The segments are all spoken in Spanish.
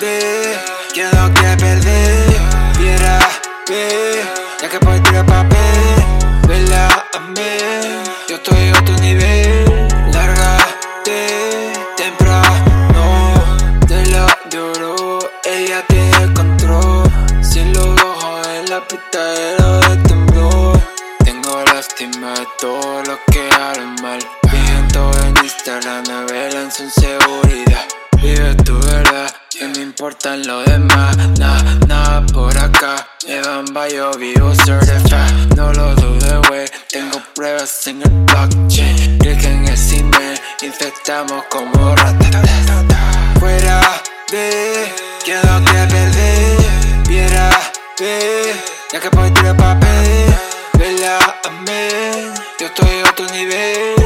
de que no quiere perder. Viera, ve, ya que puedes tirar papel. Vela, amén. Yo estoy a otro nivel. Lárgate temprano la de oro. Ella tiene el control. Si los ojos en la pitadera de temblor. Tengo lástima de todo lo que harán mal. Viendo en Instagram, me velan su importan lo demás. Nada, nada por acá. Evan yo vivo certified. No lo dudes, wey. Tengo pruebas en el blockchain. Click el cine, infectamos como ratas. Fuera de que no te perder. Viera, ve, ya que puedes tirar papel. Vela, amén. Yo estoy a otro nivel.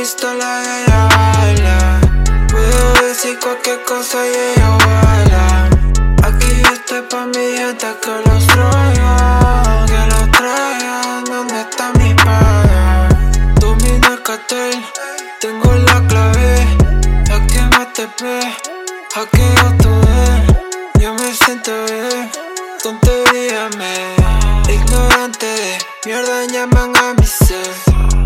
Pistola y ella baila. Puedo decir cualquier cosa y ella baila. Aquí yo estoy pa' mi gente que los traigan, Aquí me TP, aquí yo me siento bien, tontería me. Ignorante mierda llaman a mi ser.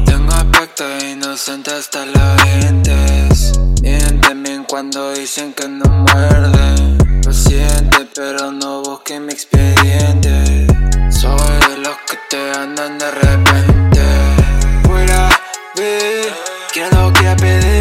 Tengo aspecto inocente hasta los dientes. Mienten cuando dicen que no muerden. Lo siente, pero no busquen mi expediente. Soy de los que te andan de repente. Fuera, ve, que no pedir.